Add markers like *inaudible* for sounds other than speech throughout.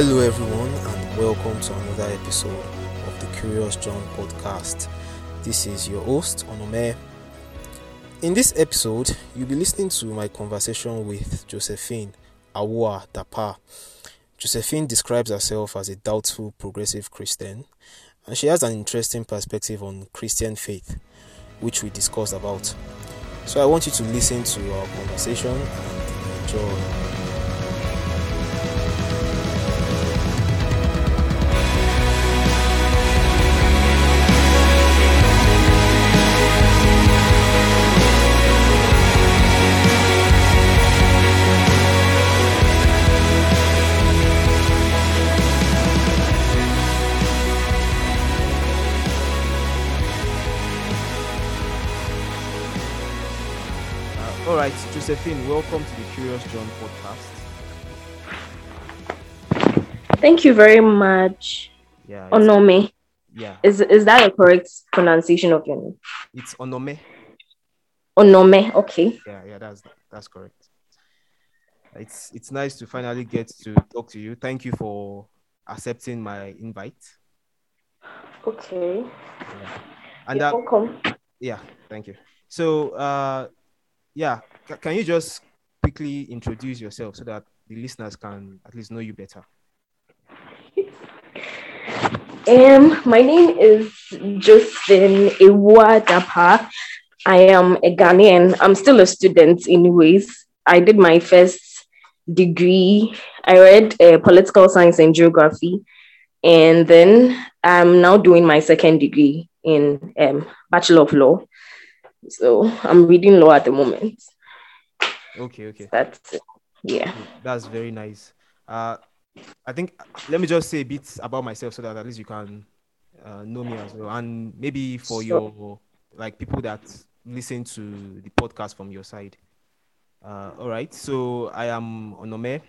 Hello, everyone, and welcome to another episode of the Curious John podcast. This is your host, Onome. In this episode, you'll be listening to my conversation with Josephine Awuah-Dapaah. Josephine describes herself as a doubtful progressive Christian, and she has an interesting perspective on Christian faith, which we discussed about. So I want you to listen to our conversation and enjoy. Josephine, welcome to the Curious John podcast. Thank you very much. Yeah, Onome. yeah, Is is that a correct pronunciation of your name? it's Onome. Onome. Okay. Yeah, yeah, that's that's correct. It's it's nice to finally get to talk to you. Thank you for accepting my invite. Okay. Yeah. And You're uh, welcome. yeah, thank you. So uh, yeah, can you just quickly introduce yourself so that the listeners can at least know you better? Um, my name is Justin Awuah-Dapaah. I am a Ghanaian. I'm still a student, anyways. I did my first degree. I read uh, political science and geography, and then I'm now doing my second degree in um, Bachelor of Law. So I'm reading law at the moment. Okay, okay. That's it. Yeah. That's very nice. Uh, I think let me just say a bit about myself so that at least you can uh, know me as well, and maybe for Sure. your like people that listen to the podcast from your side. Uh, all right. So I am Onome.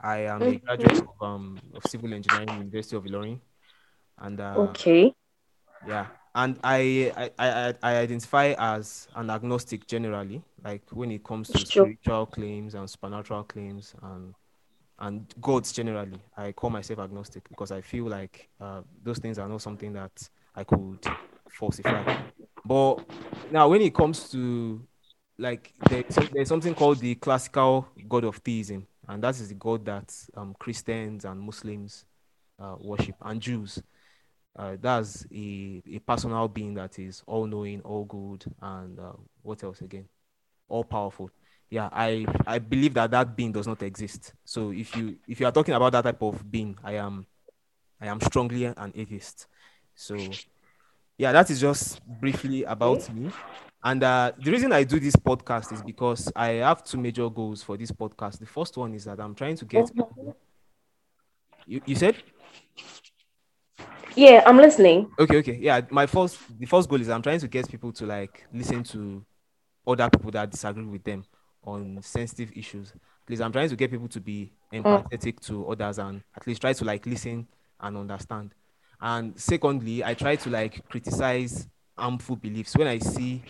I am a Mhm. graduate of, um, of civil engineering, University of Ilorin, and uh, Okay. yeah, and I, I I I identify as an agnostic generally, like when it comes to Sure. spiritual claims and supernatural claims and and gods generally. I call myself agnostic because I feel like uh, those things are not something that I could falsify. But now, when it comes to like there, so there's something called the classical god of theism, and that is the god that um, Christians and Muslims uh, worship and Jews uh, that's a, a personal being that is all knowing, all good, and uh, what else again? All powerful. Yeah, I I believe that that being does not exist. So if you if you are talking about that type of being, I am I am strongly an atheist. So yeah, that is just briefly about me. And uh, the reason I do this podcast is because I have two major goals for this podcast. The first one is that I'm trying to get. You, you said? Yeah, I'm listening. Okay, okay. Yeah, my first the first goal is I'm trying to get people to like listen to other people that disagree with them on sensitive issues. Please, I'm trying to get people to be empathetic to others and at least try to like listen and understand. And secondly, I try to like criticize harmful beliefs when I see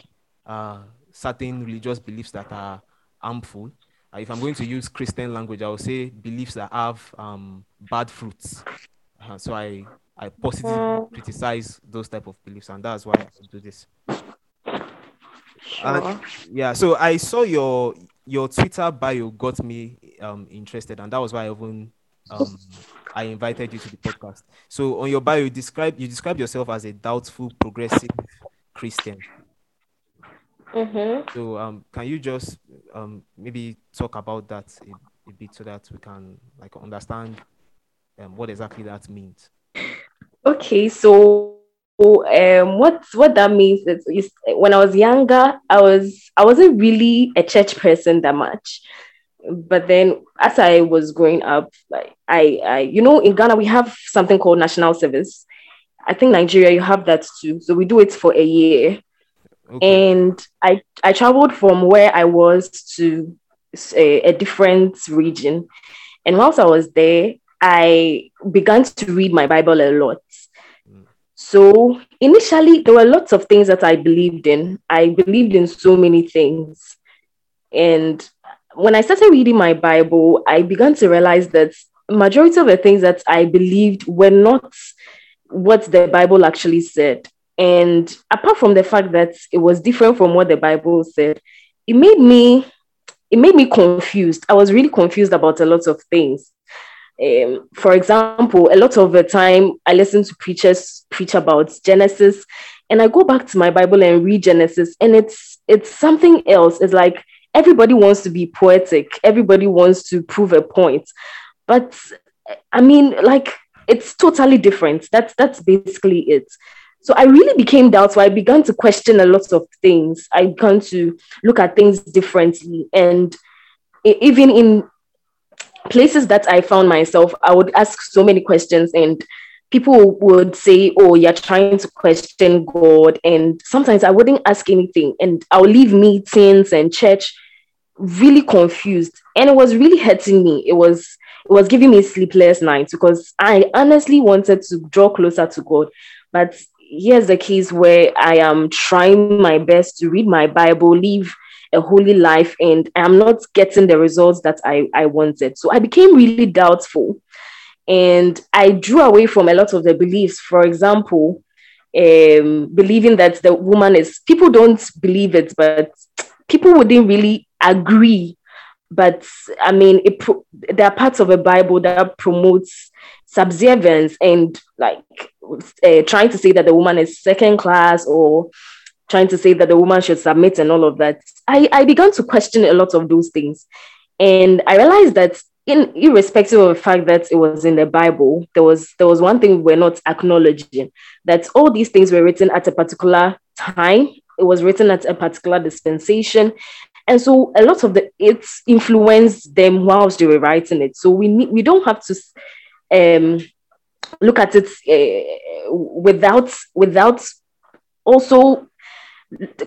uh, certain religious beliefs that are harmful. uh, if I'm going to use Christian language, I will say beliefs that have um, bad fruits. Uh, so I I positively Mm. criticize those type of beliefs, and that's why I do this. Sure. Yeah. So I saw your your Twitter bio got me um interested, and that was why I even um I invited you to the podcast. So on your bio, you describe you describe yourself as a doubtful progressive Christian. Mm-hmm. So um, can you just um maybe talk about that a, a bit so that we can like understand um what exactly that means? Okay, so um, what what that means is, is when I was younger, I was I wasn't really a church person that much. But then as I was growing up, like I, I you know in Ghana we have something called national service. I think Nigeria you have that too. So we do it for a year. Okay. and I I traveled from where I was to a different region, and whilst I was there, I began to read my Bible a lot. So initially, there were lots of things that I believed in. I believed in so many things, and when I started reading my Bible, I began to realize that majority of the things that I believed were not what the Bible actually said. And apart from the fact that it was different from what the Bible said, it made me it made me confused. I was really confused about a lot of things. Um, for example, a lot of the time I listen to preachers preach about Genesis, and I go back to my Bible and read Genesis, and it's it's something else. It's like everybody wants to be poetic, everybody wants to prove a point, but I mean, like it's totally different. That's that's basically it. So I really became doubtful. I began to question a lot of things. I began to look at things differently, and even in places that I found myself, I would ask so many questions, and people would say, "Oh, you're trying to question God," and sometimes I wouldn't ask anything, and I'll leave meetings and church really confused, and it was really hurting me. It was it was giving me sleepless nights because I honestly wanted to draw closer to God. But here's the case where I am trying my best to read my Bible, live a holy life, and I'm not getting the results that I, I wanted. So I became really doubtful. And I drew away from a lot of the beliefs. For example, um, believing that the woman is, people don't believe it, but people wouldn't really agree but I mean, it there are parts of the Bible that promotes subservience and like uh, trying to say that the woman is second class or trying to say that the woman should submit and all of that. I, I began to question a lot of those things. And I realized that in irrespective of the fact that it was in the Bible, there was there was one thing we're not acknowledging that all these things were written at a particular time. It was written at a particular dispensation, and so a lot of the it's influenced them whilst they were writing it so we need we don't have to um look at it uh, without without also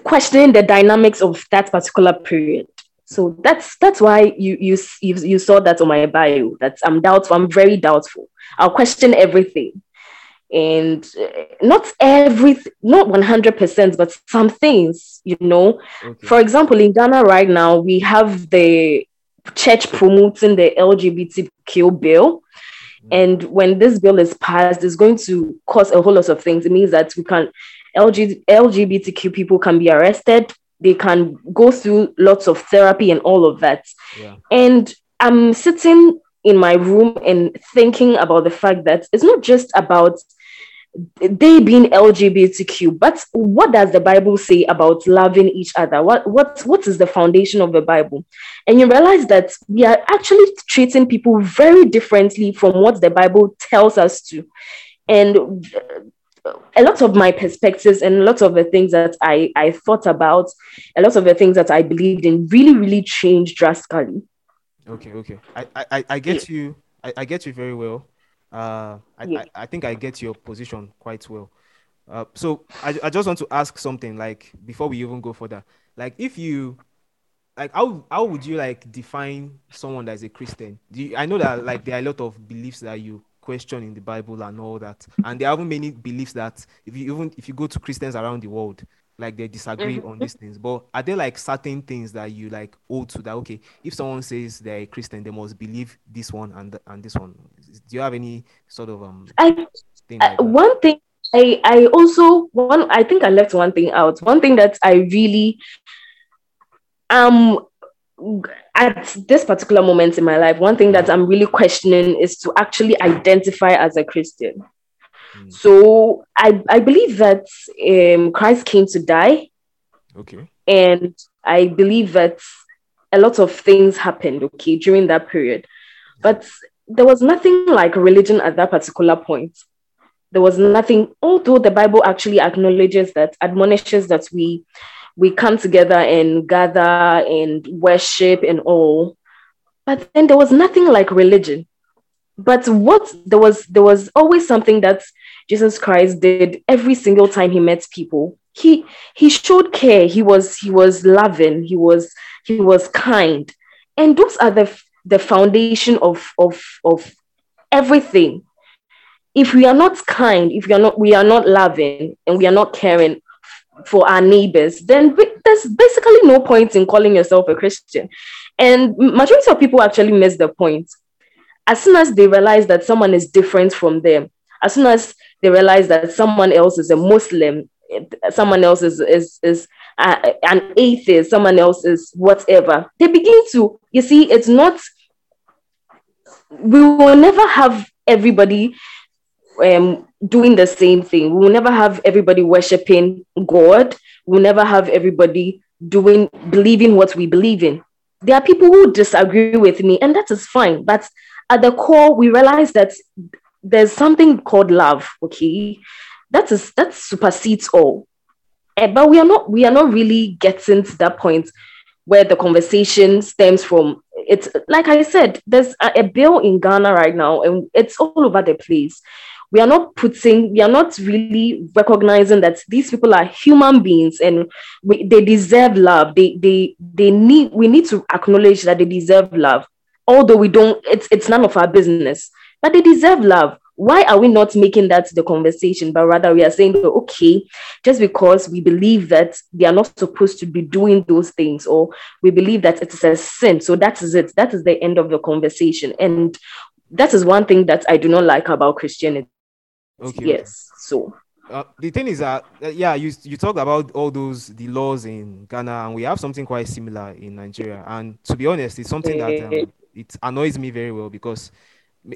questioning the dynamics of that particular period. So that's that's why you you you, you saw that on my bio that i'm doubtful i'm very doubtful. I'll question everything. And uh, not every not 100% but some things you know? Okay. for example in ghana right now we have the church promoting the lgbtq bill. Mm-hmm. and when this bill is passed it's going to cause a whole lot of things. It means that we can LG, lgbtq people can be arrested they can go through lots of therapy and all of that yeah. and i'm sitting in my room and thinking about the fact that it's not just about they being LGBTQ, but what does the Bible say about loving each other? What what what is the foundation of the Bible? And you realize that we are actually treating people very differently from what the Bible tells us to. And a lot of my perspectives and a lot of the things that I, I thought about, a lot of the things that I believed in really, really changed drastically. Okay, okay. I, I, I get yeah. you. I, I get you very well. Uh, I, yeah. I, I, think I get your position quite well. Uh, so I, I just want to ask something like before we even go further. Like if you like how how would you like define someone that is a Christian? Do you, I know that like there are a lot of beliefs that you question in the Bible and all that, and there are many beliefs that if you even if you go to Christians around the world, like they disagree mm-hmm. on these things. But are there like certain things that you like hold to that okay if someone says they're a christian they must believe this one and and this one? Do you have any sort of um I, thing like one thing i i also one i think i left one thing out. One thing that i really um at this particular moment in my life one thing that i'm really questioning is to actually identify as a christian Mm. So I, I believe that um, Christ came to die. Okay. And I believe that a lot of things happened, okay, during that period. But there was nothing like religion at that particular point. There was nothing, although the Bible actually acknowledges that, admonishes that we we come together and gather and worship and all. But then there was nothing like religion. But what there was there was always something that Jesus Christ did every single time he met people. He he showed care. He was he was loving. He was he was kind, and those are the the foundation of of of everything. If we are not kind, if we are not we are not loving, and we are not caring for our neighbors, then there's basically no point in calling yourself a Christian. And majority of people actually miss the point as soon as they realize that someone is different from them, as soon as they realize that someone else is a Muslim, someone else is is is uh, an atheist, someone else is whatever, they begin to. You see, it's not. We will never have everybody um, doing the same thing. We will never have everybody worshiping God. We'll never have everybody doing believing what we believe in. There are people who disagree with me, and that is fine. But at the core, we realize that there's something called love. Okay, that is that supersedes all. Uh, but we are not we are not really getting to that point where the conversation stems from. It's like I said, there's a, a bill in Ghana right now, and it's all over the place we are not putting we are not really recognizing that these people are human beings and we, they deserve love. They they they need we need to acknowledge that they deserve love. Although we don't it's it's none of our business but they deserve love. Why are we not making that the conversation? But rather we are saying okay just because we believe that they are not supposed to be doing those things or we believe that it is a sin. So that is it. That is the end of the conversation. And that is one thing that i do not like about christianity Okay. Yes. So uh, the thing is that uh, yeah, you you talk about all those the laws in Ghana, and we have something quite similar in Nigeria. And to be honest, it's something that um, eh. it annoys me very well because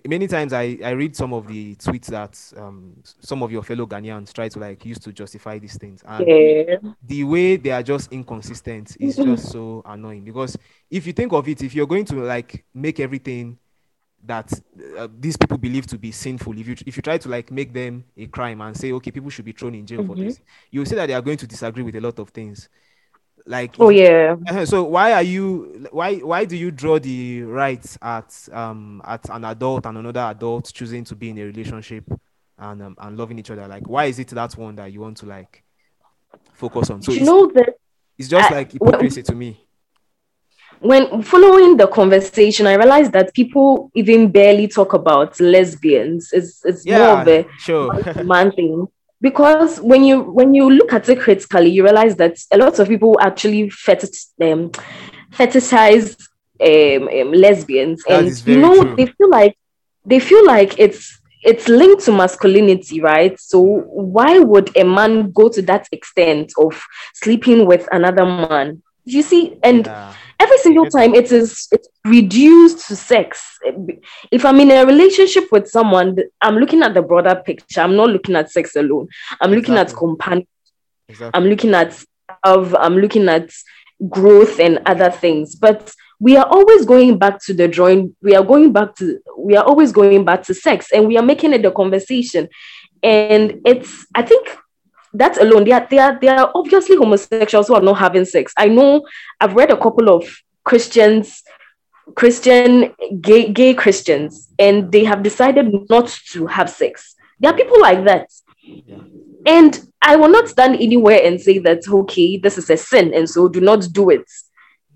many times I, I read some of the tweets that um, some of your fellow Ghanaians try to like use to justify these things, and yeah. the way they are just inconsistent is just *laughs* so annoying. Because if you think of it, if you're going to like make everything that uh, these people believe to be sinful. If you if you try to like make them a crime and say okay people should be thrown in jail mm-hmm. for this you will see that they are going to disagree with a lot of things. Like oh yeah. Uh-huh, so why are you why why do you draw the rights at um at an adult and another adult choosing to be in a relationship and um, and loving each other? Like why is it that one that you want to like focus on? So you know that it's just I, like hypocrisy well, to me when following the conversation, I realized that people even barely talk about lesbians. It's it's yeah, more of a sure. *laughs* *laughs* man thing. Because when you when you look at it critically, you realize that a lot of people actually fetish, um, fetishize um, um, lesbians, that and you know true. they feel like they feel like it's it's linked to masculinity, right? So why would a man go to that extent of sleeping with another man? You see, and yeah every single time it is it's reduced to sex. If i'm in a relationship with someone i'm looking at the broader picture. I'm not looking at sex alone. I'm looking exactly. at companion exactly. i'm looking at of i'm looking at growth and other things. But we are always going back to the drawing we are going back to we are always going back to sex and we are making it a conversation. And it's i think that alone, they are, they are they are obviously homosexuals who are not having sex. I know I've read a couple of Christians, Christian gay gay Christians, and they have decided not to have sex. There are people like that. Yeah. And I will not stand anywhere and say that okay, this is a sin, and so do not do it.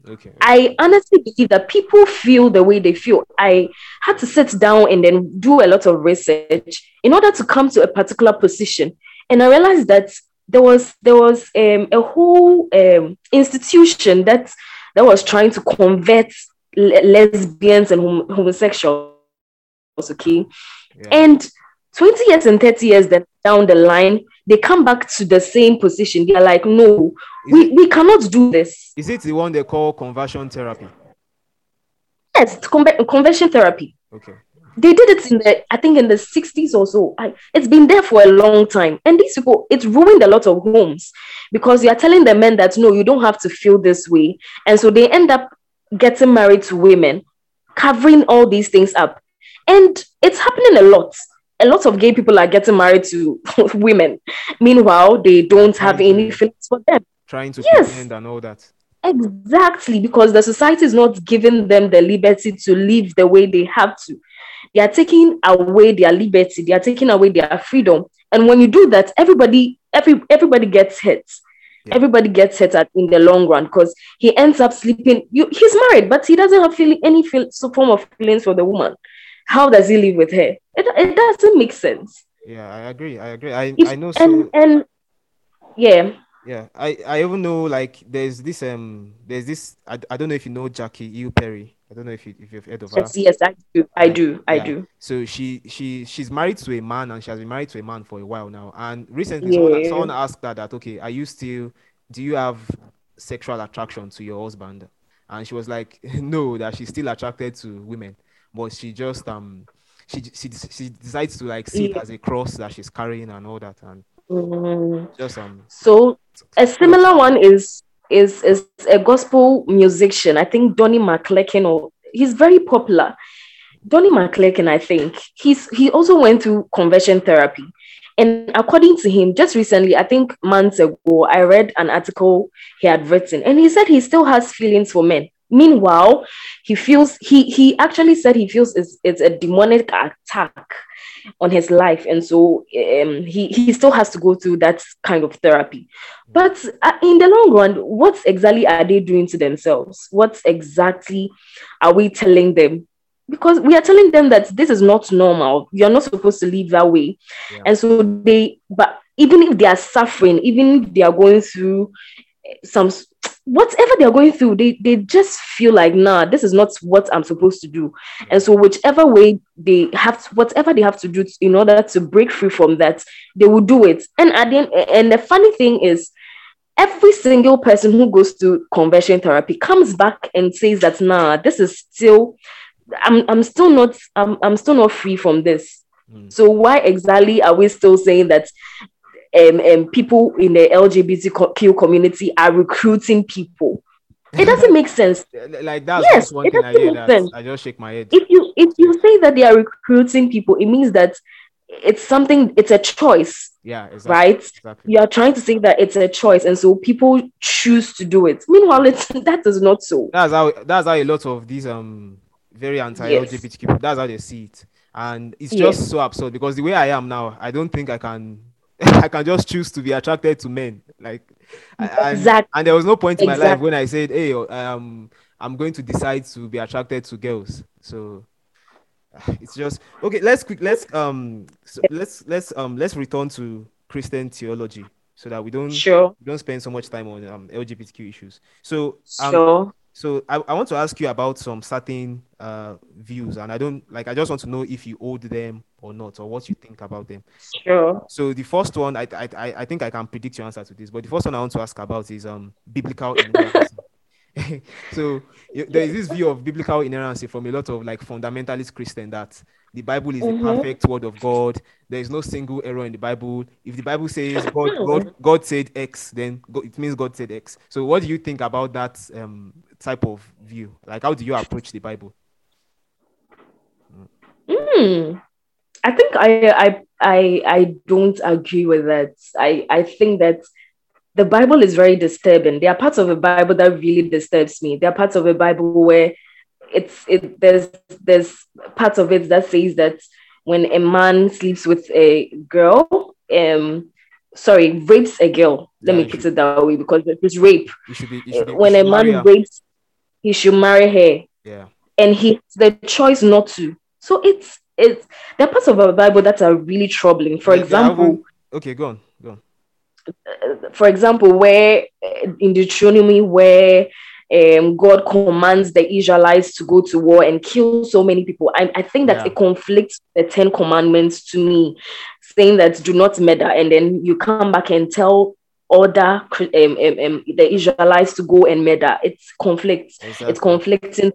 Okay. I honestly believe that people feel the way they feel. I had to sit down and then do a lot of research in order to come to a particular position and I realized that there was there was um, a whole um, institution that that was trying to convert lesbians and hom- homosexuals. Okay, yeah. and twenty years and thirty years then down the line, they come back to the same position. They are like, no, is we, it, we cannot do this. Is it the one they call conversion therapy? Yes, con- conversion therapy. Okay they did it in the i think in the 60s or so. I, it's been there for a long time. And these people it's ruined a lot of homes because you are telling the men that no you don't have to feel this way. And so they end up getting married to women covering all these things up. And it's happening a lot. A lot of gay people are getting married to *laughs* women. Meanwhile they don't have any feelings for them. Trying to yes. pretend and all that exactly because the society is not giving them the liberty to live the way they have to they are taking away their liberty, they are taking away their freedom. And when you do that, everybody, every everybody gets hit. Yeah. Everybody gets hit at, in the long run because he ends up sleeping. You, he's married, but he doesn't have feeling any feel, form of feelings for the woman. How does he live with her? It, it doesn't make sense. Yeah, I agree. I agree. I, I know. So... And, and yeah, Yeah, I I even know like there's this um there's this I, I don't know if you know Jackie Hill Perry. I don't know if you if you've heard of her. Yes, yes, I do. I do. I yeah. do. So she she she's married to a man and she has been married to a man for a while now. And recently someone, Yeah. someone asked her that, okay, are you still do you have sexual attraction to your husband? And she was like, *laughs* no, that she's still attracted to women, but she just um she she she decides to like see it as a cross that she's carrying and all that and Mm. just um So a similar one is is is a gospel musician. I think Donnie McClurkin, or he's very popular. Donnie McClurkin, I think he's he also went through conversion therapy, and according to him, just recently, I think months ago, I read an article he had written, and he said he still has feelings for men. Meanwhile, he feels he he actually said he feels it's, it's a demonic attack on his life. And so um, he he still has to go through that kind of therapy. But uh, in the long run what exactly are they doing to themselves? What exactly are we telling them? Because we are telling them that this is not normal. You're not supposed to live that way. Yeah. and so they but even if they are suffering even if they are going through some whatever they're going through they they just feel like nah this is not what i'm supposed to do. And so whichever way they have to, whatever they have to do in order to break free from that they will do it. And at the end, and the funny thing is every single person who goes to conversion therapy comes back and says that nah this is still i'm, I'm still not I'm, I'm still not free from this. Mm. so why exactly are we still saying that um, um, people in the LGBTQ community are recruiting people? It doesn't make sense. *laughs* like that's Yes, one thing I hear that sense. I just shake my head. If you if you say that they are recruiting people, it means that it's something. It's a choice, Yeah, exactly. right? Exactly. You are trying to say that it's a choice, and so people choose to do it. Meanwhile, it's *laughs* that is not so. that's how that's how a lot of these um very anti-LGBT people that's how they see it and it's just Yes. so absurd because the way i am now i don't think i can *laughs* i can just choose to be attracted to men like I- Exactly. and there was no point in my life when i said hey um i'm going to decide to be attracted to girls so it's just okay let's quick let's um so let's let's um let's return to christian theology so that we don't Sure, we don't spend so much time on um, lgbtq issues so um, sure. So I, I want to ask you about some certain uh, views, and I don't like. I just want to know if you hold them or not, or what you think about them. Sure. So the first one, I I, I think I can predict your answer to this, but the first one I want to ask about is um biblical *laughs* inerrancy. *laughs* so there is this view of biblical inerrancy from a lot of like fundamentalist Christian that the Bible is the Mhm. perfect word of God. There is no single error in the Bible. If the Bible says God God, God said X, then God, it means God said X. So what do you think about that um type of view? Like how do you approach the Bible? Hmm. I think I I I I don't agree with that. I I think that the Bible is very disturbing. There are parts of the Bible that really disturbs me. There are parts of the Bible where it's it there's there's parts of it that says that when a man sleeps with a girl, um sorry, rapes a girl. Let Yeah, me put should- it that way because it is rape. Should be should be, when a man rapes, he should marry her Yeah. and he the choice not to. So it's it's there are parts of our Bible that are really troubling. For they example, okay, go on, go on. for example, where uh, in Deuteronomy, where um, God commands the Israelites to go to war and kill so many people, I, I think that Yeah. it conflicts the Ten Commandments to me, saying that do not murder, and then you come back and tell Chri- um, um, um, the Israelites to go and murder. It's conflicts. Exactly. It's conflicting.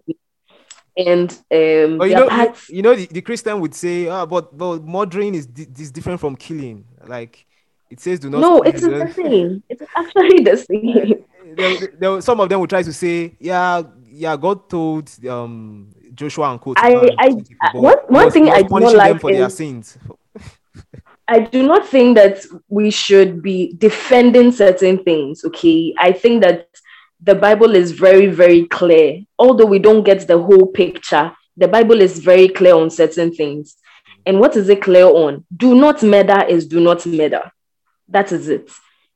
And um, But you know, parts- you know, the, the Christian would say, ah, but but murdering is di- is different from killing. Like it says, do not. no, it's the same. It's actually the *laughs* same. there, there, some of them will try to say, yeah, yeah, God told um Joshua and Co. I- I- I- one- one thing I do not like for their sins. *laughs* I do not think that we should be defending certain things. Okay, I think that the Bible is very, very clear. Although we don't get the whole picture, the Bible is very clear on certain things. And what is it clear on? Do not murder is do not murder. That is it.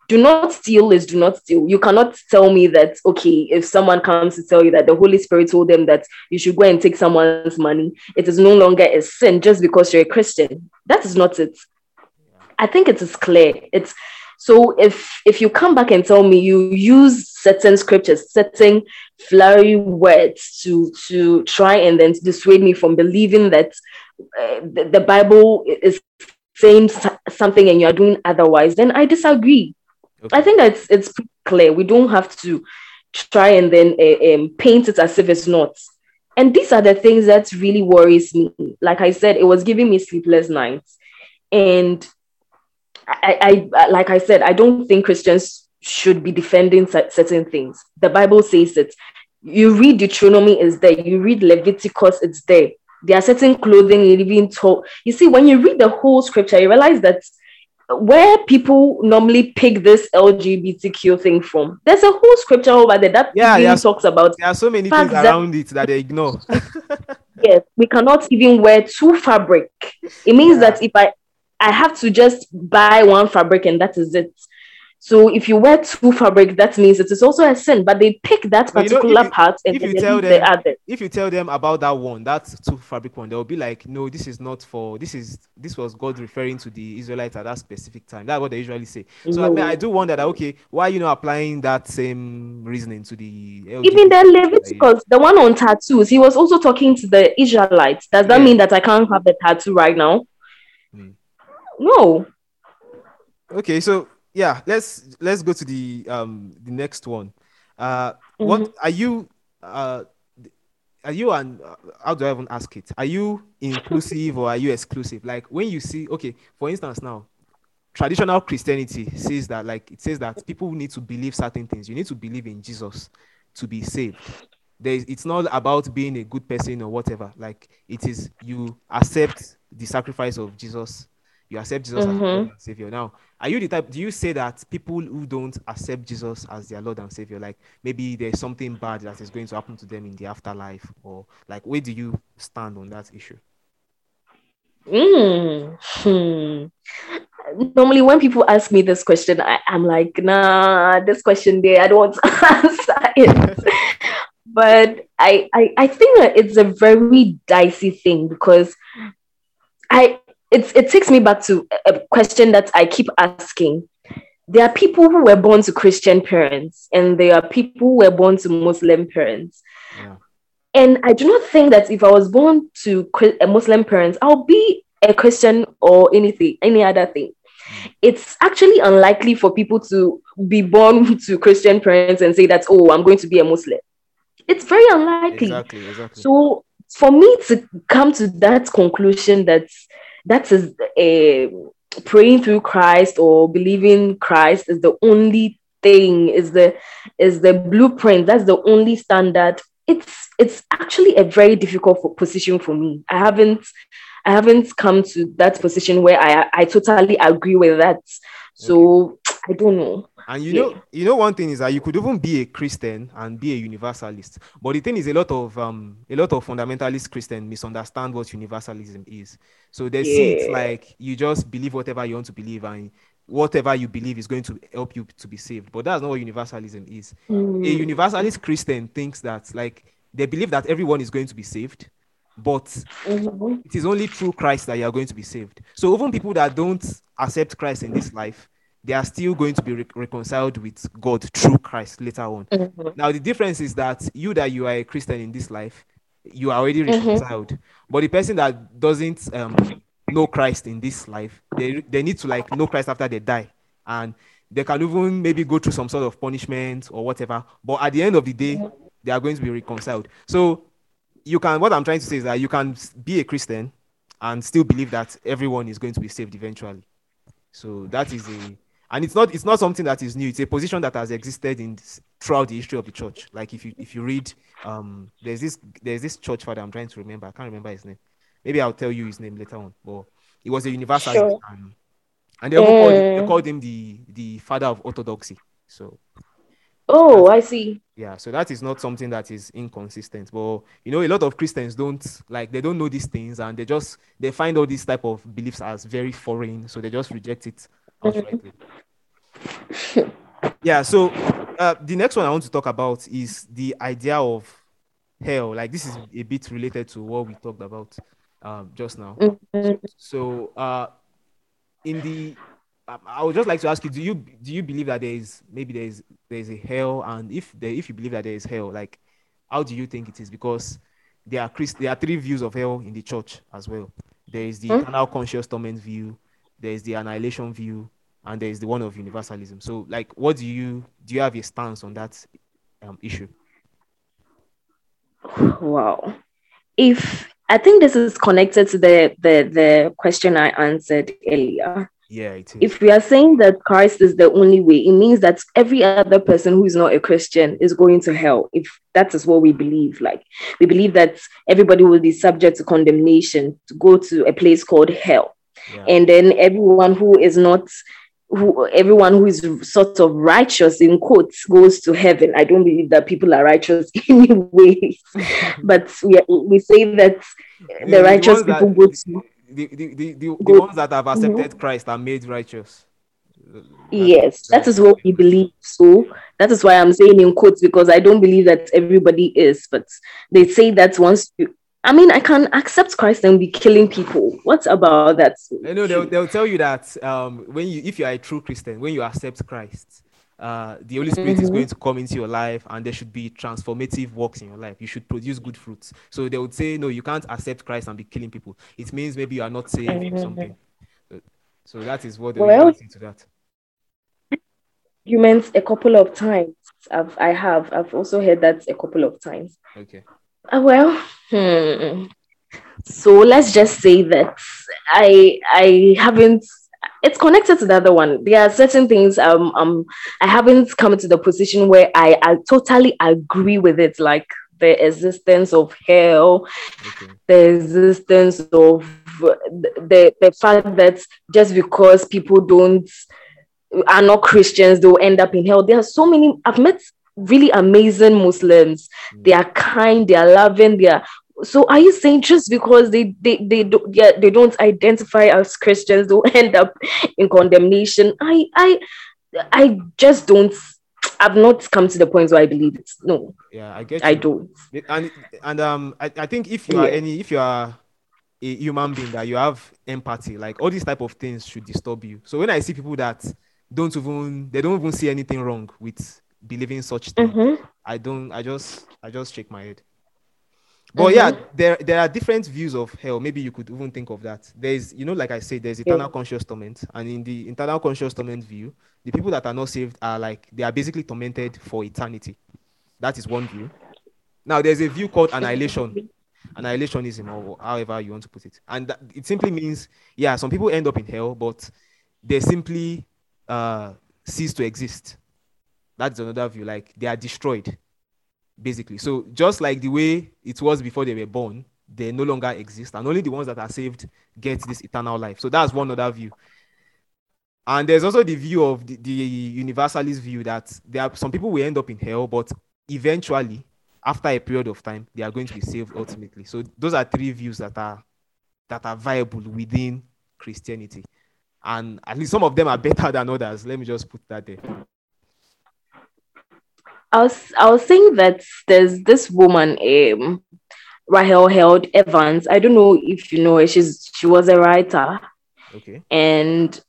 Do not steal is do not steal. You cannot tell me that, okay, if someone comes to tell you that the Holy Spirit told them that you should go and take someone's money, it is no longer a sin just because you're a Christian. That is not it. I think it is clear. It's So if if you come back and tell me you use certain scriptures, certain flowery words to to try and then dissuade me from believing that uh, the, the Bible is saying something and you are doing otherwise, then I disagree. Okay. I think it's it's clear. We don't have to try and then uh, um, paint it as if it's not. And these are the things that really worries me. Like I said, it was giving me sleepless nights. And I, I like I said, I don't think Christians should be defending certain things. The Bible says it. You read Deuteronomy, is there. You read Leviticus, it's there. There are certain clothing you're even told. You see, when you read the whole scripture, you realize that where people normally pick this LGBTQ thing from. There's a whole scripture over there that yeah, really talks about. There are so many things around it that they ignore. *laughs* yes, we cannot even wear two fabric. It means yeah. that if I I have to just buy one fabric and that is it. So if you wear two fabric, that means it is also a sin. But they pick that particular you know, part and if you tell them, the If you tell them about that one, that two fabric one, they'll be like, no, this is not for this is this was God referring to the Israelites at that specific time. That's what they usually say. So no. I, mean, I mm. do wonder that okay, why are you not applying that same reasoning to the LGBT even the Leviticus, the one on tattoos, he was also talking to the Israelites. Does that yeah. mean that I can't have the tattoo right now? No. Okay, so yeah, let's let's go to the um the next one. Uh, mm-hmm. what are you? Uh, are you and uh, how do I even ask it? Are you inclusive or are you exclusive? Like when you see, okay, for instance, now traditional Christianity says that, like it says that people need to believe certain things. You need to believe in Jesus to be saved. There's, it's not about being a good person or whatever. Like it is, you accept the sacrifice of Jesus you accept Jesus mm-hmm. as Savior. Now, are you the type? Do you say that people who don't accept Jesus as their Lord and Savior, like maybe there's something bad that is going to happen to them in the afterlife, or like where do you stand on that issue? Mm. Hmm. Normally, when people ask me this question, I, am like, nah, this question there, I don't want to *laughs* answer it. *laughs* but I, I, I think that it's a very dicey thing because I it's it takes me back to a question that I keep asking. There are people who were born to Christian parents, and there are people who were born to Muslim parents. Yeah. And I do not think that if I was born to a Muslim parents, I'll be a Christian or anything, any other thing. It's actually unlikely for people to be born *laughs* to Christian parents and say that, oh, I'm going to be a Muslim. It's very unlikely. Exactly, exactly. So for me to come to that conclusion that that is a praying through Christ or believing Christ is the only thing is the is the blueprint. That's the only standard. It's it's actually a very difficult position for me. I haven't i haven't come to that position where i i totally agree with that. So i don't know and you yeah. know, you know, one thing is that you could even be a Christian and be a universalist. But the thing is, a lot of um, a lot of fundamentalist Christians misunderstand what universalism is. So they yeah. see it like you just believe whatever you want to believe, and whatever you believe is going to help you to be saved. But that's not what universalism is. Mm. A universalist Christian thinks that like they believe that everyone is going to be saved, but mm-hmm. it is only through Christ that you are going to be saved. So even people that don't accept Christ in this life they are still going to be re- reconciled with God through Christ later on. Mm-hmm. Now, the difference is that you that you are a Christian in this life, you are already mm-hmm. reconciled. Mm-hmm. But the person that doesn't um, know Christ in this life, they they need to like know Christ after they die, and they can even maybe go through some sort of punishment or whatever. But at the end of the day, mm-hmm. they are going to be reconciled. So you can. What I'm trying to say is that you can be a Christian and still believe that everyone is going to be saved eventually. So that is a and it's not it's not something that is new. It's a position that has existed in throughout the history of the church. Like if you if you read um there's this there's this church father i'm trying to remember. I can't remember his name. Maybe i'll tell you his name later on. But he was a universalist sure. and, and they, uh, called, they mm. called him the the father of orthodoxy. So oh i see. Yeah so that is not something that is inconsistent. But you know a lot of christians don't like they don't know these things and they just they find all these type of beliefs as very foreign. So they just reject it outrightly yeah, so uh, the next one I want to talk about is the idea of hell. Like this is a bit related to what we talked about um, just now. Mm-hmm. So, uh, in the um, I would just like to ask you: Do you do you believe that there is maybe there is there is a hell, and if there, if you believe that there is hell, like how do you think it is? Because there are Christ, there are three views of hell in the church as well. There is the Hmm? eternal conscious torment view, there is the annihilation view, and there is the one of universalism. So, like, what do you do? You have a stance on that um, issue? Wow. If I think this is connected to the the the question I answered earlier. Yeah, it is. If we are saying that Christ is the only way, it means that every other person who is not a Christian is going to hell. If that is what we believe, like we believe that everybody will be subject to condemnation to go to a place called hell. yeah. and then everyone who is not who everyone who is sort of righteous in quotes goes to heaven. I don't believe that people are righteous *laughs* anyway *laughs* but we, we say that The- the the righteous that- people go to the, the, the, the, the Go- ones that have accepted Christ are made righteous. That- yes that that- is what we believe so that is why i'm saying in quotes because i don't believe that everybody is but they say that once you i mean i can accept christ and be killing people what about that I know they'll, they'll tell you that um, when you if you are a true Christian, when you accept Christ, uh, the Holy Spirit is Mhm. going to come into your life, and there should be transformative works in your life. You should produce good fruits. So they would say, no, you can't accept Christ and be killing people. It means maybe you are not saved or Mhm. something. So, so that is what they Well- will say to that. arguments a couple of times i've i have i've also heard that a couple of times Okay. Uh, well, hmm. so let's just say that I I haven't. It's connected to the other one. There are certain things um um I haven't come to the position where I I totally agree with it, like the existence of hell, Okay. the existence of the the fact that just because people don't are not Christians, they'll end up in hell. There are so many. I've met really amazing Muslims. They are kind. They are loving. They are. So are you saying just because they they they don't yeah, they don't identify as Christians, they'll *laughs* end up in condemnation? I I I just don't. I've not come to the point where I believe it. No, Yeah, I get I don't. and and um I, I think if you are Yeah. any if you are a human being that you have empathy like all these type of things should disturb you so when i see people that don't even they don't even see anything wrong with believing such things Mhm. i don't i just i just shake my head. But yeah there there are different views of hell. Maybe you could even think of that. There's you know like i said there's eternal conscious torment. And in the eternal conscious torment view the people that are not saved are like they are basically tormented for eternity. That is one view. Now there's a view called annihilation. Annihilationism or however you want to put it. And that, it simply means yeah some people end up in hell but they simply uh cease to exist that's another view like they are destroyed basically. So just like the way it was before they were born they no longer exist and only the ones that are saved get this eternal life. So that's one other view. And there's also the view of the, the universalist view that there are some people will end up in hell but eventually after a period of time they are going to be saved ultimately. So those are three views that are that are viable within christianity. And at least some of them are better than others. Let me just put that there I was I was saying that there's this woman, um, Rachel Held Evans. I don't know if you know her. She's she was a writer, okay and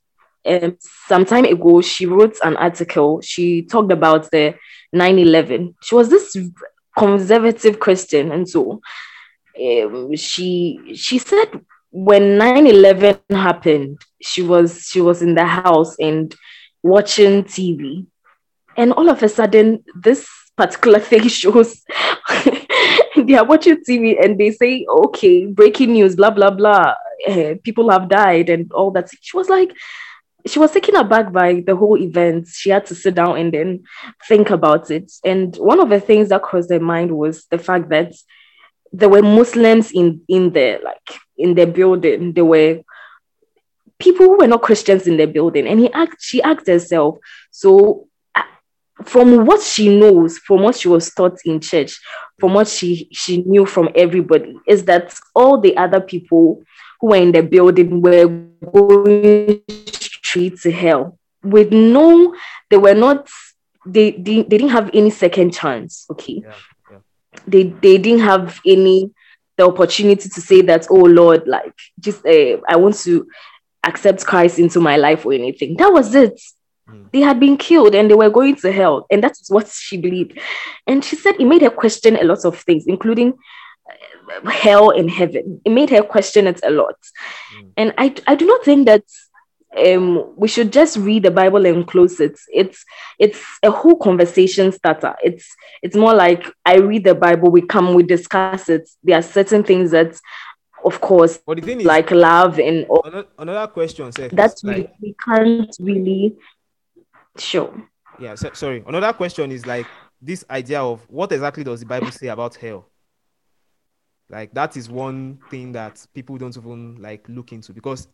um, some time ago she wrote an article. She talked about the 9/11. She was this conservative Christian, and so um, she she said when 9/11 happened, she was she was in the house and watching TV and all of a sudden this particular *laughs* thing shows. They are watching tv and they say okay breaking news blah blah blah. Eh, people have died and all that. She was like she was taken aback by the whole event. She had to sit down and then think about it. And one of the things that crossed her mind was the fact that there were muslims in in there like in the building. There were people who were not christians in the building. And he asked she asked herself. So from what she knows, from what she was taught in church, from what she she knew from everybody, is that all the other people who were in the building were going straight to hell with no, they were not, they, they, they didn't have any second chance. Okay. Yeah, yeah. They they didn't have any the opportunity to say that, oh Lord, like just uh, I want to accept Christ into my life or anything. That was it. Mm. They had been killed and they were going to hell. And that's what she believed. And she said it made her question a lot of things, including uh, hell and heaven. It made her question it a lot. Mm. And I, I do not think that um, we should just read the Bible and close it. It's it's a whole conversation starter. It's it's more like I read the Bible, we come, we discuss it. There are certain things that, of course, thing is, like love and all another, another question, sir. that's like, we can't really show. yeah, so, sorry. Another question is like this idea of what exactly does the Bible say about hell? Like that is one thing that people don't even like look into because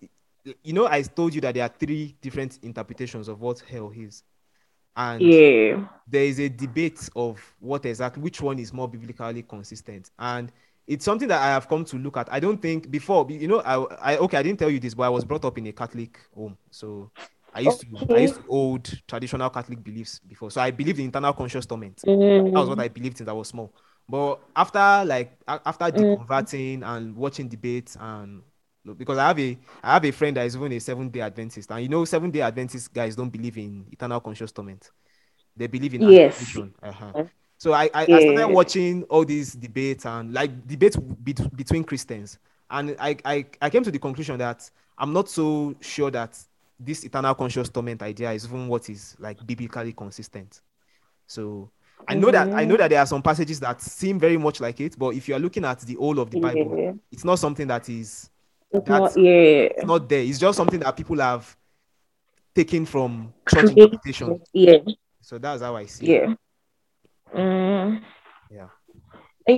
you know I told you that there are three different interpretations of what hell is, and Yeah. there is a debate of what exactly which one is more biblically consistent and it's something that i have come to look at i don't think before you know i, I okay i didn't tell you this but i was brought up in a catholic home so i used to i used to hold traditional catholic beliefs before. So i believed in eternal conscious torment. That was what Mm, i believed since i was small. But after like after Mm. deconverting and watching debates and because I have a I have a friend that is even a seven day Adventist, and you know, seven day Adventist guys don't believe in eternal conscious torment. They believe in Yes. Uh-huh. So I, I, I started watching all these debates and like debates bet- between Christians, and I, I I came to the conclusion that I'm not so sure that this eternal conscious torment idea is even what is like biblically consistent. So I know that I know that there are some passages that seem very much like it, but if you are looking at the whole of the Bible, Yeah. it's not something that is It's That's- not, yeah. it's not there. It's just something that people have taken from church interpretation. Yeah. So that's how I see it. Yeah. Mm. Yeah.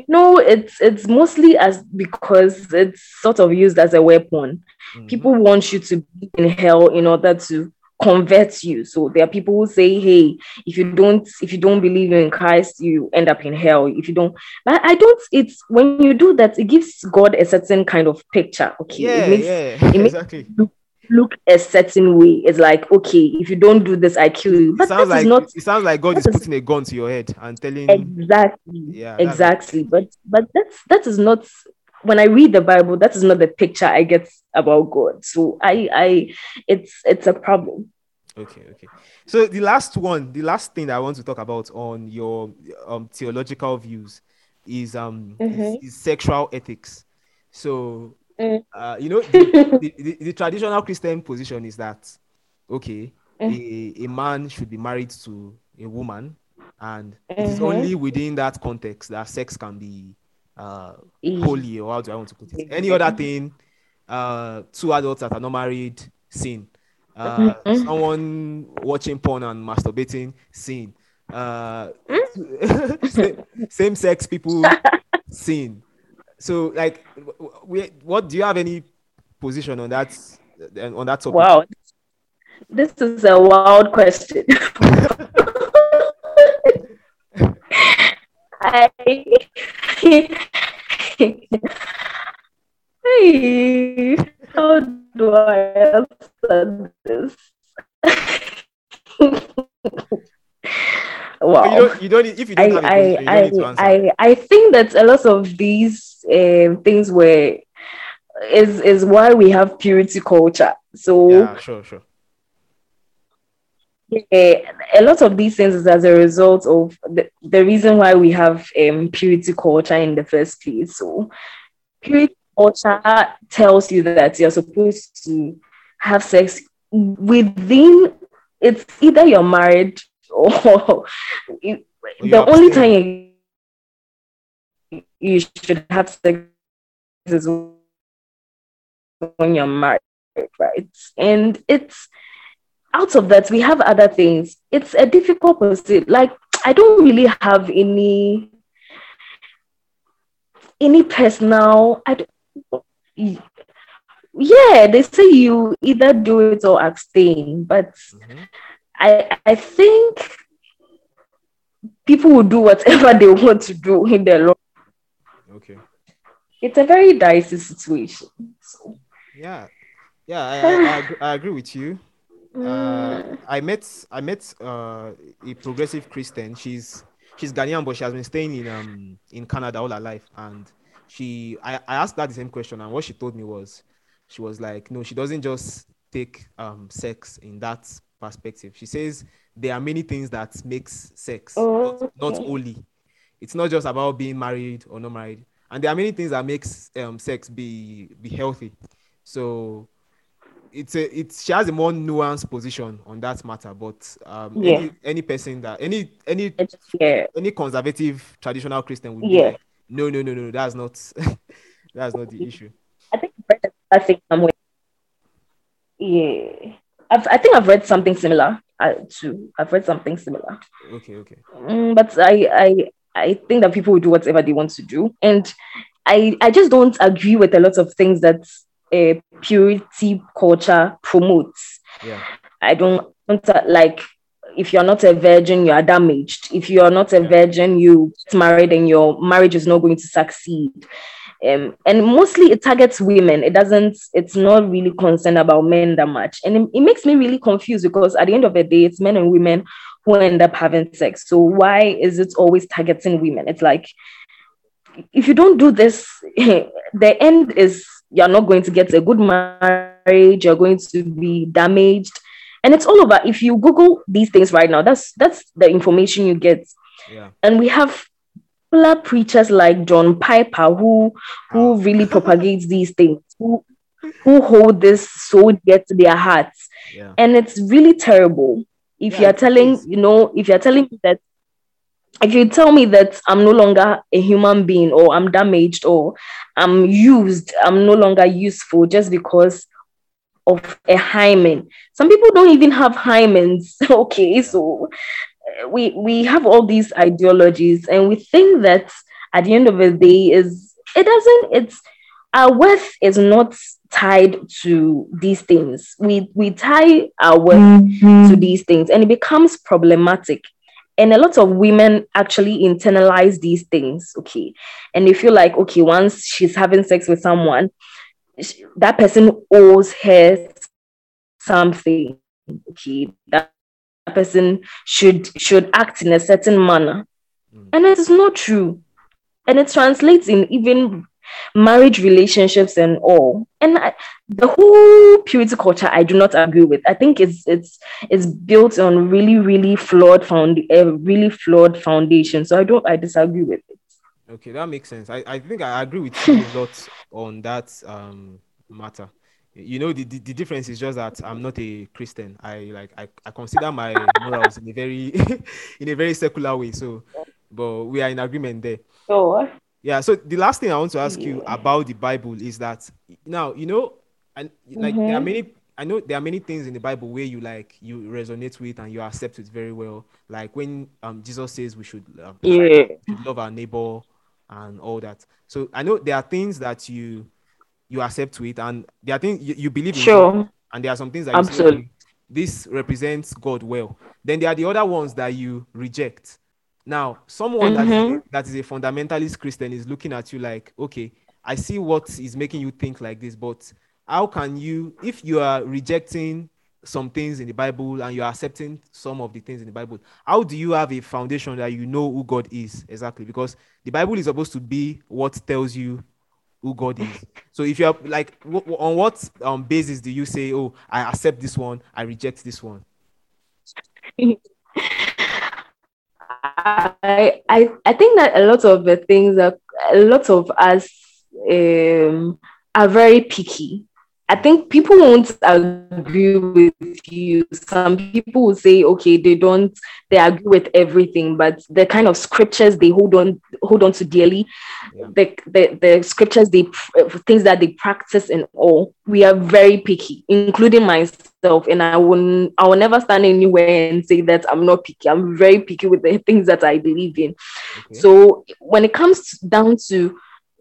Know, it's it's mostly as because it's sort of used as a weapon. Mhm. People want you to be in hell in order to convert you. So there are people who say, "Hey, if you don't if you don't believe in Christ, you end up in hell. If you don't," but I don't. It's when you do that, it gives God a certain kind of picture. Okay, Yeah, it makes yeah, it *laughs* makes exactly. Look a certain way. It's like, okay, if you don't do this, I kill you. It But sounds that is like not it sounds like God is is- putting a gun to your head and telling exactly yeah exactly but but that's that is not when i read the bible that is not the picture i get about god so i i it's it's a problem Okay, okay. So the last one, the last thing I want to talk about on your um theological views is um is, Mhm. is sexual ethics. So Mm. uh you know the, *laughs* the, the, the traditional Christian position is that okay, Mm. a, a man should be married to a woman, and it is Mhm. only within that context that sex can be uh Mm. holy or how do I want to put it? Any other thing, uh, two adults that are not married, sin. Uh, Mhm. someone watching porn and masturbating, sin. Uh, Mm. *laughs* same, sex people, *laughs* sin. So, like, we, what do you have any position on that? On that topic? wow this is a wild question *laughs* I hey, how do I answer this? wow. You don't, you don't, if you don't have I, you I, don't need to I. I, I think that a lot of these um things were is is why we have purity culture. So yeah, sure, sure. yeah, a lot of these things is as a result of the, the reason why we have um, purity culture in the first place. So purity culture tells you that you're supposed to have sex within it's either you're married *laughs* or it- the only time you, should have sex when you're married, right? And it's out of that, we have other things. It's a difficult pursuit. Like, I don't really have any any personal. I don't, yeah, they say you either do it or abstain, but Mhm. I I think people will do whatever *laughs* they want to do in their life. Okay. It's a very dicey situation. So, Yeah, yeah, I, I, I, *sighs* agree, I agree with you. Uh, mm, I met I met uh, a progressive Christian. She's she's Ghanaian, but she has been staying in um in Canada all her life. And she I, I asked her the same question, and what she told me was she was like, no, she doesn't just take um, sex in that perspective. She says there are many things that makes sex Oh, not, not only. It's not just about being married or not married, and there are many things that makes um, sex be be healthy. So it's a it's she has a more nuanced position on that matter. But um, Yeah. any any person that any any yeah. any conservative traditional Christian would be Yeah. like, no, no, no, no, that's not *laughs* that's not the issue. I think I think read that thing somewhere. Yeah. I've, I think I've read something similar uh, to. I've read something similar. Okay, okay. Mm, but I, I, I think that people will do whatever they want to do, and I, I just don't agree with a lot of things that uh, purity culture promotes. Yeah. I don't, don't uh, like. If you're not a virgin, you are damaged. If you are not a Yeah. virgin, you get married and your marriage is not going to succeed. Um, and mostly it targets women. It doesn't. It's not really concerned about men that much, and it, it makes me really confused because at the end of the day, it's men and women who end up having sex. So why is it always targeting women? It's like if you don't do this, *laughs* the end is you're not going to get a good marriage. You're going to be damaged, and it's all over. If you Google these things right now, that's that's the information you get. Yeah. And we have popular preachers like John Piper who who really propagates these *laughs* things, who who hold this so dear to their hearts Yeah. and it's really terrible if Yeah, you're telling you know if you're telling me that if you tell me that i'm no longer a human being or i'm damaged or i'm used i'm no longer useful just because of a hymen. Some people don't even have hymens. *laughs* Okay so uh, we we have all these ideologies and we think that at the end of the day is it doesn't it's our worth is not tied to these things. We we tie our worth to these things and it becomes problematic. And a lot of women actually internalize these things okay? And they feel like okay once she's having sex with someone sh- that person owes her something okay? That person should should act in a certain manner. Mm. and it is not true. And it translates in even marriage relationships and all and I, the whole purity culture i do not agree with i think it's it's it's built on really really flawed found a really flawed foundation so i don't i disagree with it Okay, that makes sense. I, I think I agree with you a *laughs* lot on that um matter. You know, the, the, the difference is just that I'm not a Christian. I like I, I consider my morals in a very *laughs* in a very secular way. So but we are in agreement there. so Yeah. So the last thing I want to ask you about the Bible is that now you know, and like there are Mhm. many. I know there are many things in the Bible where you like you resonate with and you accept it very well. Like when um Jesus says we should um, yeah should love our neighbor and all that. So I know there are things that you you accept with, and there are things you, you believe in, sure and there are some things that you say, Absolutely. This represents God well. Then there are the other ones that you reject. Now, someone that is a- Mhm. that is a fundamentalist Christian is looking at you like, okay, I see what is making you think like this, but how can you, if you are rejecting some things in the Bible and you are accepting some of the things in the Bible, how do you have a foundation that you know who God is exactly? Because the Bible is supposed to be what tells you who God is. So if you're like, wh- on what um, basis do you say, oh, I accept this one, I reject this one? *laughs* I, I I think that a lot of the things that a lot of us um, are very picky. I think people won't agree with you. Some people will say, okay, they don't, they agree with everything, but the kind of scriptures they hold on hold on to dearly, Yeah. the, the the scriptures they things that they practice and all, we are very picky, including myself. And I will I will never stand anywhere and say that I'm not picky. I'm very picky with the things that I believe in. Okay. So when it comes down to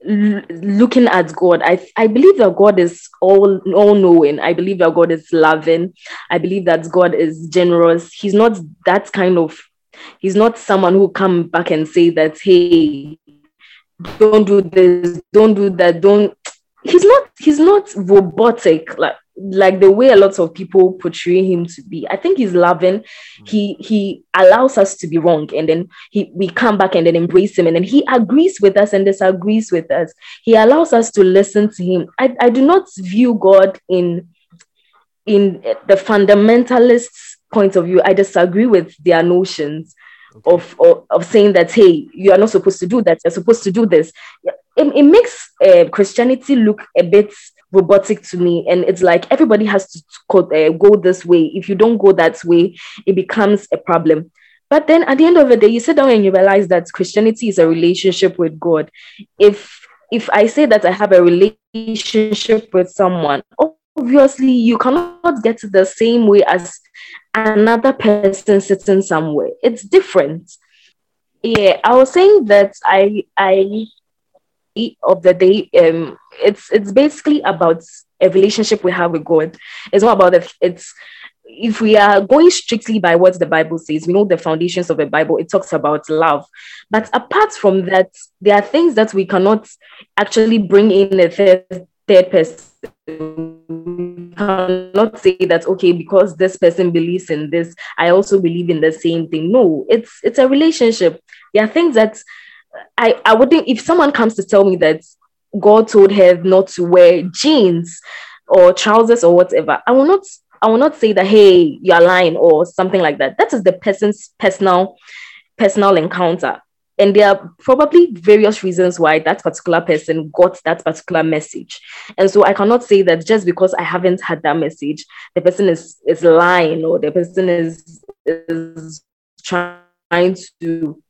l- looking at God, I I believe that God is all all knowing. I believe that God is loving. I believe that God is generous. He's not that kind of. He's not someone who come back and say that hey, don't do this, don't do that, don't. He's not. He's not robotic like like the way a lot of people portray him to be. I think he's loving. He he allows us to be wrong, and then he we come back and then embrace him, and then he agrees with us and disagrees with us. He allows us to listen to him. I, I do not view God in in the fundamentalists' point of view, I disagree with their notions okay. of, of, of saying that hey, you are not supposed to do that. You're supposed to do this. It, it makes uh, Christianity look a bit robotic to me, and it's like everybody has to go, uh, go this way. If you don't go that way, it becomes a problem. But then at the end of the day, you sit down and you realize that Christianity is a relationship with God. If if I say that I have a relationship with someone, obviously you cannot get the same way as another person sitting somewhere. It's different. Yeah, I was saying that I I of the day um it's it's basically about a relationship we have with God. It's not about the it's if we are going strictly by what the Bible says, we know the foundations of the Bible, it talks about love. But apart from that, there are things that we cannot actually bring in a third, third person. We cannot say that okay, because this person believes in this, I also believe in the same thing. No, it's it's a relationship. There are things that I, I wouldn't if someone comes to tell me that God told her not to wear jeans or trousers or whatever, I will not I will not say that, hey, you're lying or something like that. That is the person's personal, personal encounter. And there are probably various reasons why that particular person got that particular message. And so I cannot say that just because I haven't had that message, the person is, is lying or the person is, is trying to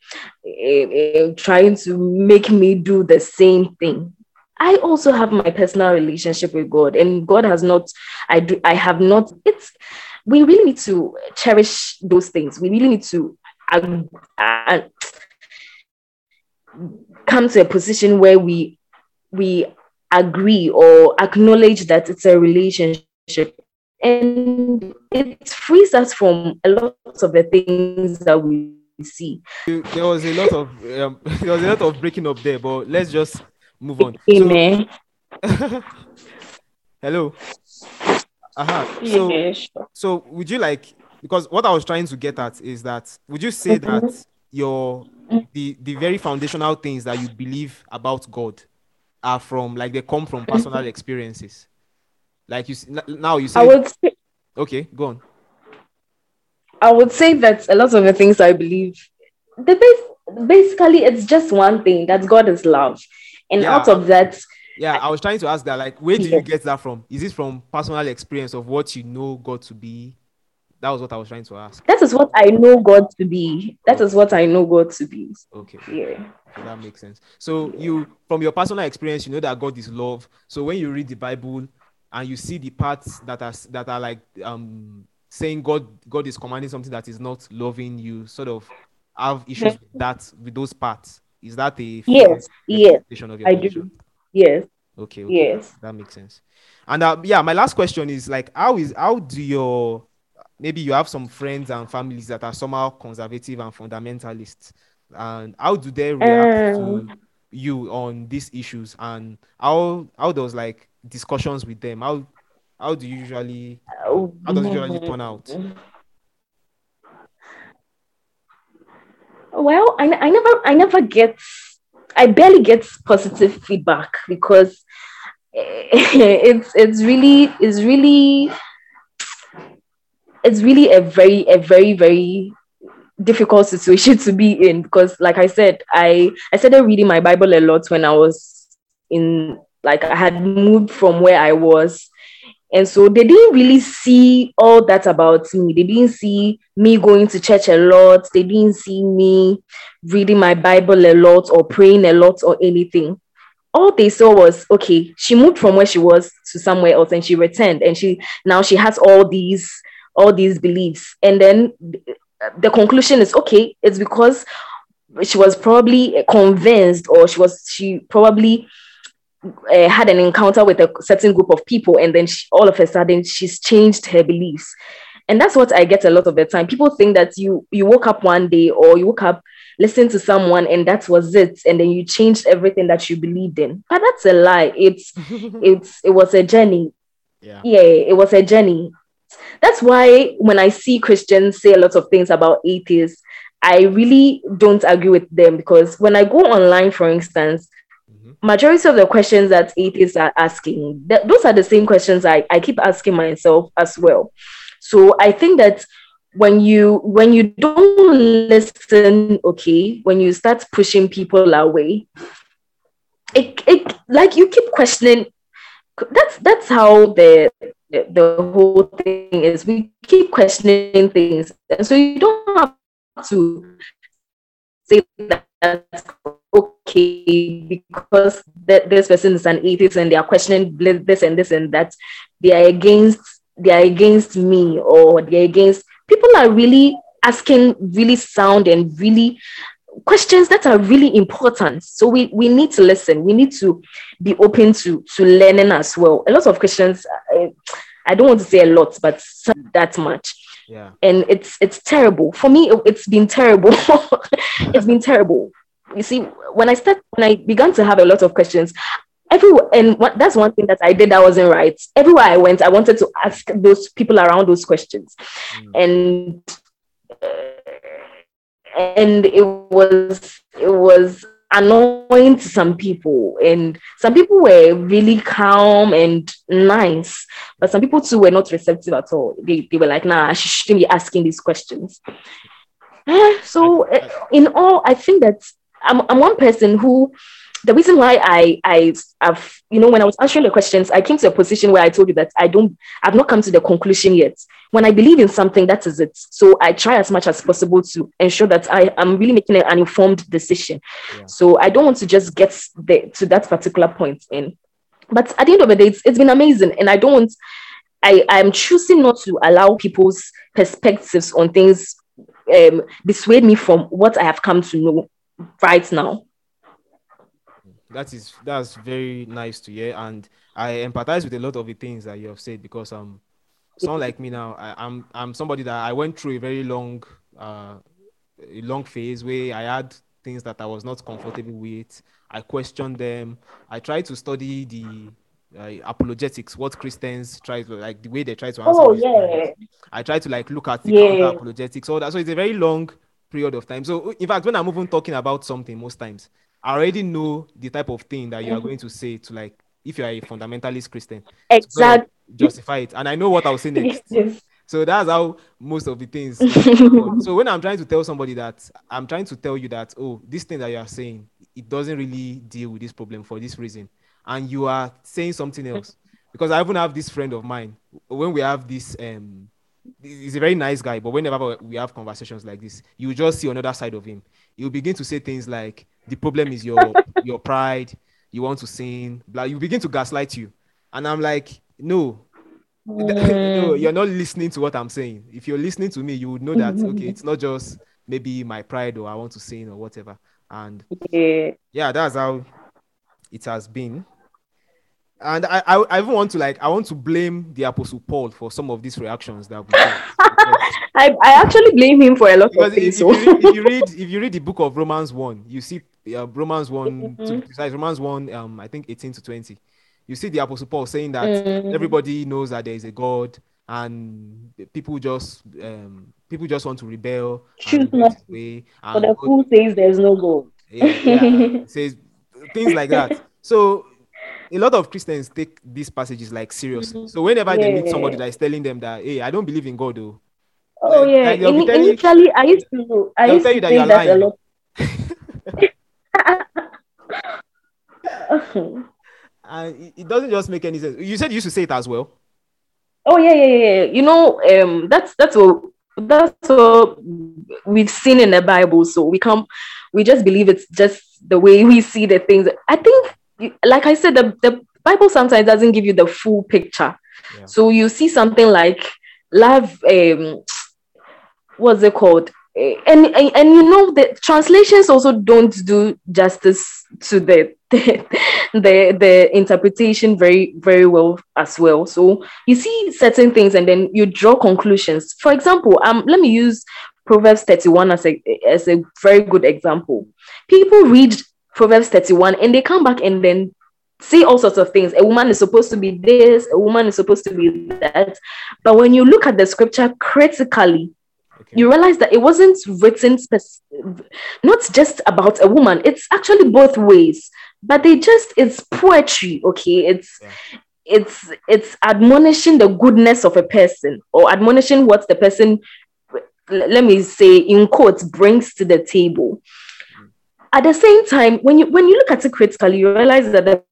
uh, trying to make me do the same thing. I also have my personal relationship with God, and God has not, I do, I have not. It's we really need to cherish those things. We really need to uh, uh, come to a position where we we agree or acknowledge that it's a relationship and it frees us from a lot of the things that we see there was a lot of um, *laughs* there was a lot of breaking up there but let's just move on. Amen. So, *laughs* hello. Uh-huh. So, yeah, sure. so would you like because what I was trying to get at is that would you say mm-hmm. that your the the very foundational things that you believe about God are from like they come from personal mm-hmm. experiences? Like you now you say I would say, okay, go on. I would say that a lot of the things I believe, the base, basically it's just one thing that God is love. And yeah. out of that, yeah, I was trying to ask that, like, where did you get that from? Is it from personal experience of what you know God to be? That was what I was trying to ask. That is what I know God to be. That okay. is what I know God to be. Okay. Yeah. That makes sense. So you, from your personal experience, you know that God is love. So when you read the Bible and you see the parts that are that are like um saying God God is commanding something that is not loving you, sort of have issues with that with those parts. Is that the yes, yes, I do. Yes. Okay, okay. Yes. That makes sense. And uh, yeah, my last question is like, how is how do your maybe you have some friends and families that are somehow conservative and fundamentalist, and how do they react um, to you on these issues, and how how does like discussions with them how how do you usually how does it usually turn out? Well, I, I never I never get I barely get positive feedback because eh, *laughs* it's it's really it's really it's really a very a very very difficult situation *laughs* to be in because like I said I I started reading my Bible a lot when I was in like I had moved from where I was and so they didn't really see all that about me. They didn't see me going to church a lot. They didn't see me reading my Bible a lot or praying a lot or anything. All they saw was okay, she moved from where she was to somewhere else and she returned and she now she has all these all these beliefs. And then the conclusion is okay, it's because she was probably convinced or she was she probably uh, had an encounter with a certain group of people and then she, all of a sudden she's changed her beliefs. And that's what i get a lot of the time. People think that you you woke up one day or you woke up listen to someone and that was it and then you changed everything that you believed in. But that's a lie. It's *laughs* it's it was a journey. Yeah. Yeah it was a journey. That's why when i see christians say a lot of things about atheists i really don't agree with them because when i go online for instance Mm-hmm. majority of the questions that atheists are asking, th- those are the same questions I, I keep asking myself as well. So I think that when you when you don't listen, okay, when you start pushing people away, it, it like you keep questioning. That's that's how the the whole thing is. We keep questioning things, and so you don't have to say that okay because that this person is an atheist and they are questioning this and this and that. They are against they are against me or they're against people are really asking really sound and really questions that are really important. So we we need to listen. We need to be open to to learning as well. A lot of questions I, I don't want to say a lot but that much. Yeah. and it's it's terrible. For me it, has been terrible. It's been terrible *laughs* you see when i start when i began to have a lot of questions everywhere and what, that's one thing that i did that wasn't right. Everywhere i went i wanted to ask those people around those questions. Mm. and uh, and it was it was annoying to some people. And some people were really calm and nice but some people too were not receptive at all. They, they were like nah she shouldn't be asking these questions. *sighs* So eh, in all i think that I'm, I'm one person who the reason why I I have you know when I was answering the questions, I came to a position where I told you that I don't I've not come to the conclusion yet. When I believe in something, that is it. So I try as much as possible to ensure that I am really making an informed decision. Yeah. So I don't want to just get the, to that particular point in. But at the end of the day, it's, it's been amazing, and I don't want. I I'm choosing not to allow people's perspectives on things um, dissuade me from what I have come to know right now. that is that's very nice to hear and i empathize with a lot of the things that you have said because um someone like me now I, i'm i'm somebody that i went through a very long uh a long phase where i had things that i was not comfortable with i questioned them i tried to study the uh, apologetics what christians try to like the way they try to answer Oh yeah, questions. I try to like look at the Yeah. apologetics, all that. So it's a very long period of time. So in fact, when I'm even talking about something, most times I already know the type of thing that you are going to say to like if you are a fundamentalist Christian, exactly. justify it. And I know what I'll say next. *laughs* Yes. So that's how most of the things. *laughs* so when I'm trying to tell somebody that I'm trying to tell you that oh, this thing that you are saying, it doesn't really deal with this problem for this reason, and you are saying something else. Because I even have this friend of mine when we have this um he's a very nice guy, but whenever we have conversations like this, you just see another side of him. You begin to say things like the problem is your *laughs* your pride, you want to sin, blah. You begin to gaslight you, and I'm like, no, *laughs* no, mm. you're not listening to what I'm saying. If you're listening to me, you would know that mm-hmm. okay, it's not just maybe my pride or I want to sin or whatever. And Yeah. yeah, that's how it has been. And I, I, I even want to like I want to blame the apostle Paul for some of these reactions that we get. *laughs* I, I actually blame him for a lot of because if, things. if, So. you read, if you read if you read the book of Romans one, you see uh, Romans one to precise, Romans one um I think eighteen to twenty. You see the apostle Paul saying that Mm. everybody knows that there is a God and people just um people just want to rebel Choose not way and the God- fool says there's no God. yeah, yeah. says *laughs* things like that. So a lot of Christians take these passages like seriously. So whenever they meet somebody that is telling them that, hey, I don't believe in God, though, Oh Like- yeah. like they'll telling- initially, I used to I used tell to you that you're A lot. *laughs* and it, it doesn't just make any sense. You said you used to say it as well. Oh yeah, yeah, yeah. You know, um, that's that's what that's what we've seen in the Bible. So we come, we just believe it's just the way we see the things. I think, like I said, the the Bible sometimes doesn't give you the full picture. Yeah. So you see something like love. Um, what's it called? Eh, And, and and you know the translations also don't do justice to the *laughs* the the, the interpretation very very well as well. So you see certain things and then you draw conclusions. For example, um, let me use Proverbs 31 as a as a very good example. People read Proverbs 31 and they come back and then say all sorts of things. A woman is supposed to be this, a woman is supposed to be that. But when you look at the scripture critically, Okay. you realize that it wasn't written spec- not just about a woman it's actually both ways but they just it's poetry okay it's Yeah. it's it's admonishing the goodness of a person or admonishing what the person let me say in quotes brings to the table at the same time when you when you look at it critically you realize that the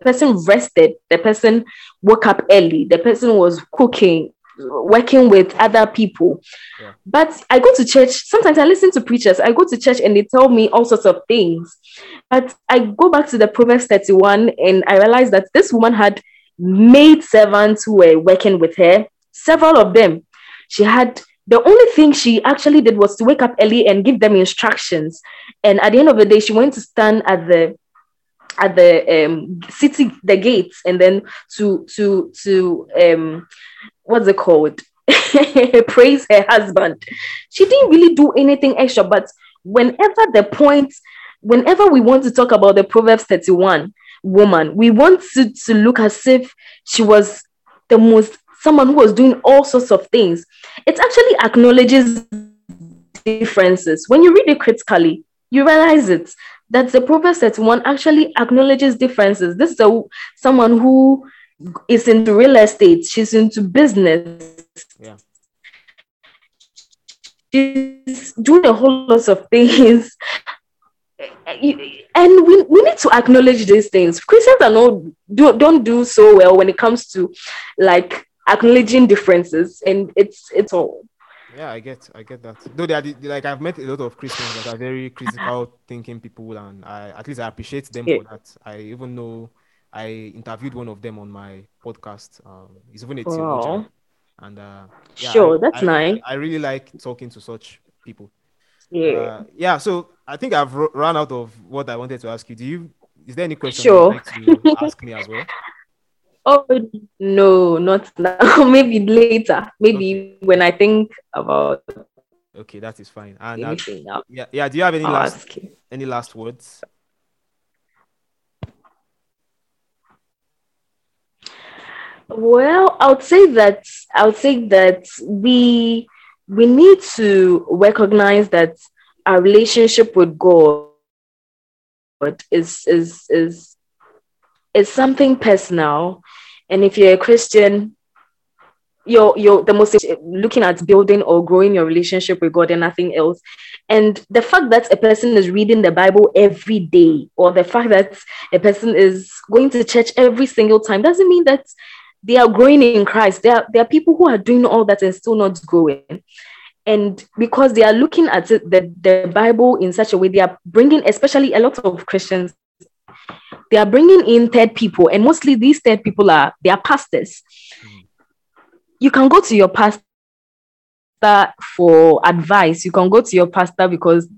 person rested the person woke up early the person was cooking working with other people. Yeah. but i go to church sometimes i listen to preachers i go to church and they tell me all sorts of things. But i go back to the proverbs 31 and i realize that this woman had maid servants who were working with her several of them. She had the only thing she actually did was to wake up early and give them instructions. And at the end of the day she went to stand at the at the um city the gates and then to to to um what's it called? *laughs* Praise her husband. She didn't really do anything extra but whenever the point whenever we want to talk about the proverbs 31 woman we want to, to look as if she was the most someone who was doing all sorts of things it actually acknowledges differences. When you read it critically you realize it that the proverbs 31 actually acknowledges differences. This is a, someone who is into real estate she's into business. Yeah. she's doing a whole lot of things. And we, we need to acknowledge these things. Christians are not do, don't do so well when it comes to like acknowledging differences and it's it's all Yeah, I get, I get that. Though they are the- like I've met a lot of Christians that are very critical thinking people, and I at least I appreciate them Yeah. for that. I even know I interviewed one of them on my podcast. Um, he's even a Wow. theologian, and uh, yeah, Sure, I- that's I- nice. I really like talking to such people. yeah Uh, yeah, so I think I've ru- run out of what I wanted to ask you. Do you? Is there any question Sure. you'd like to ask me as well? *laughs* oh no not now *laughs* maybe later maybe when i think about Okay, that is fine. And uh, yeah, yeah. Do you have any I'll last any last words? Well, I would say that I would say that we we need to recognize that our relationship with God is is is is something personal, and if you're a Christian, you're you're the most looking at building or growing your relationship with God and nothing else. And the fact that a person is reading the Bible every day, or the fact that a person is going to church every single time, doesn't mean that they are growing in Christ. There are, there are people who are doing all that and still not growing. And because they are looking at it, the, the Bible in such a way, they are bringing, especially a lot of Christians, they are bringing in third people. And mostly these third people are, they are pastors. You can go to your pastor for advice. You can go to your pastor because,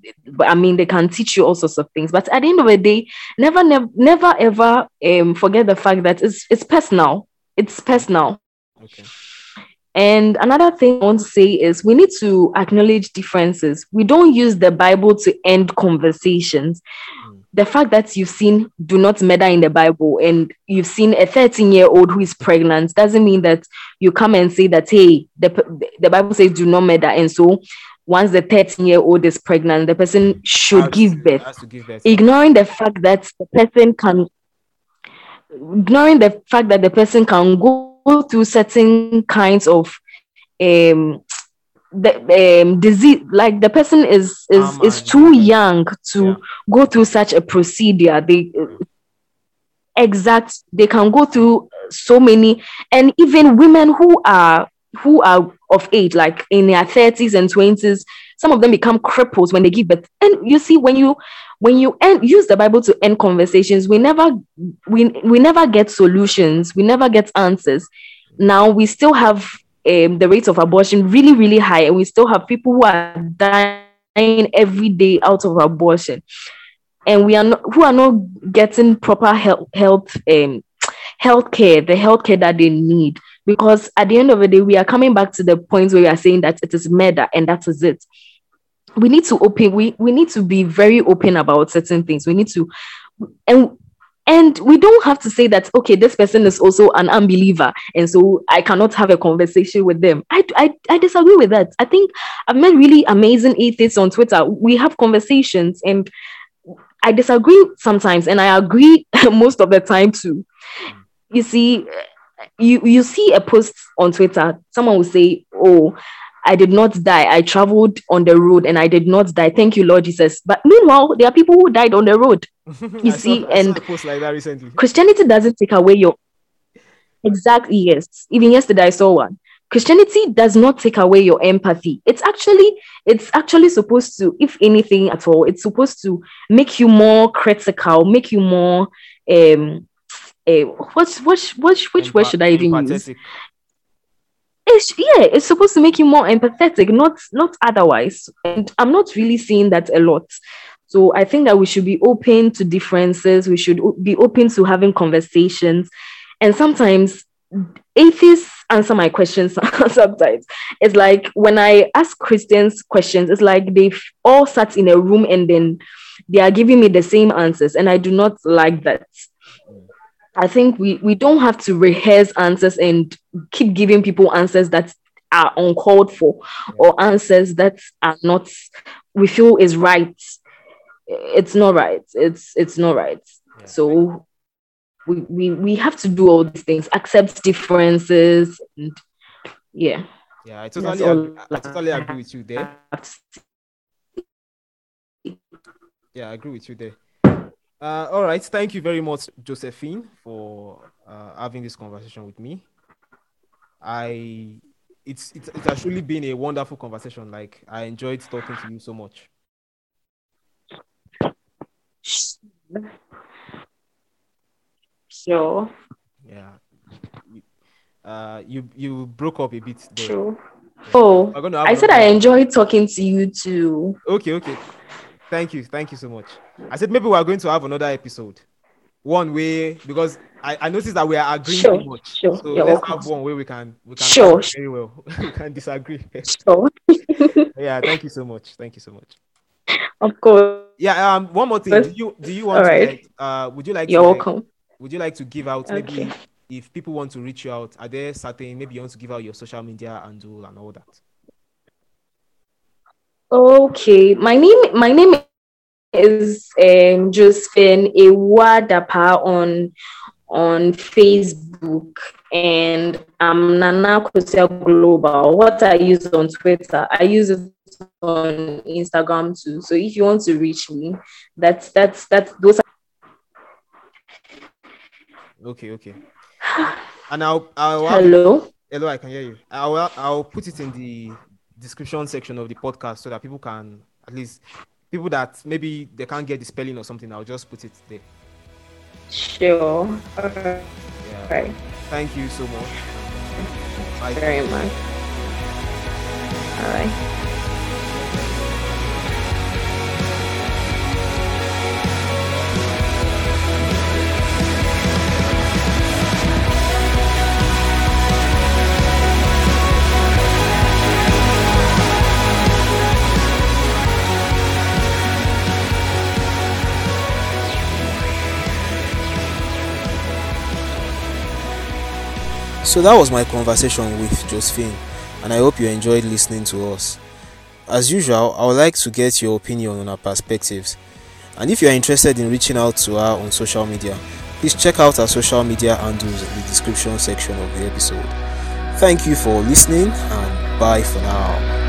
I mean, they can teach you all sorts of things. But at the end of the day, never, never, never ever um, forget the fact that it's, it's personal it's personal. Okay. And another thing I want to say is we need to acknowledge differences. We don't use the Bible to end conversations. The fact that you've seen do not murder in the Bible and you've seen a 13 year old who is pregnant doesn't mean that you come and say that, hey, the, the Bible says do not murder. And so once the 13 year old is pregnant, the person should Has give to- birth give birth. ignoring the fact that the person can ignoring the fact that the person can go through certain kinds of um the um disease like the person is is is too young to Yeah. go through such a procedure. They exact they can go through so many and even women who are who are of age like in their 30s and 20s some of them become cripples when they give birth. And you see when you when you end, use the bible to end conversations we never we, we never get solutions. We never get answers. Now we still have um, the rates of abortion really really high and we still have people who are dying every day out of abortion. And we are not who are not getting proper health health um care the health care that they need. Because at the end of the day we are coming back to the point where we are saying that it is murder and that is it. We need to open we we need to be very open about certain things. We need to and and we don't have to say that okay this person is also an unbeliever and so i cannot have a conversation with them. I i, I disagree with that. I think i've met really amazing atheists on twitter. We have conversations and I disagree sometimes, and I agree *laughs* most of the time too. You see, you you see a post on Twitter, someone will say, "Oh, I did not die. I traveled on the road and I did not die. Thank you, Lord Jesus." But meanwhile, there are people who died on the road. *laughs* You see, saw, and post like that recently. Christianity doesn't take away your exactly yes. Even yesterday, I saw one. Christianity does not take away your empathy. It's actually it's actually supposed to, if anything at all, it's supposed to make you more critical, make you more um uh, what's what which which word should I even use? It's, yeah, it's supposed to make you more empathetic, not not otherwise. And I'm not really seeing that a lot. So I think that we should be open to differences. We should be open to having conversations. And sometimes atheists answer my questions *laughs* sometimes. It's like when I ask Christians questions, it's like they've all sat in a room and then they are giving me the same answers. And I do not like that. I think we, we don't have to rehearse answers and keep giving people answers that are uncalled for or answers that are not we feel is right. It's not right. It's it's not right. Yeah. So we, we we have to do all these things, accept differences, and yeah. Yeah, I totally agree, I totally agree with you there. Yeah, I agree with you there. Uh, all right, thank you very much, Josephine, for uh, having this conversation with me. I it's, it's it's actually been a wonderful conversation. Like I enjoyed talking to you so much. Sure. Yeah. Uh, you you broke up a bit there. Sure. Oh, I said I enjoyed talking to you too. Okay, okay. Thank you, thank you so much. I said maybe we are going to have another episode. One way because I, I noticed that we are agreeing sure, too much. Sure, so let's welcome. have one way we can we can sure. very well. *laughs* we can disagree. Sure. *laughs* yeah, thank you so much. Thank you so much. Of course. Yeah. Um. One more thing. Do you do you want All to right. like, uh would you like You're to, welcome. Like, would you like to give out maybe Okay. if people want to reach you out, are there certain maybe you want to give out your social media handle and all that? Okay. My name my name is um Josephine Awuah-Dapaah on on Facebook and I'm Nana Kosu Global. What I use on Twitter, I use it on Instagram too. So if you want to reach me, that's that's that's those Are- Okay, okay. *sighs* And I'll, I'll hello. hello, I can hear you. I'll I'll put it in the description section of the podcast so that people can at least people that maybe they can't get the spelling or something. I'll just put it there. Sure. All Yeah. right. Thank you so much. Bye. Very much. All right. So that was my conversation with Josephine, and I hope you enjoyed listening to us. As usual, I would like to get your opinion on her perspectives. And if you are interested in reaching out to her on social media, please check out our social media handles in the description section of the episode. Thank you for listening, and bye for now.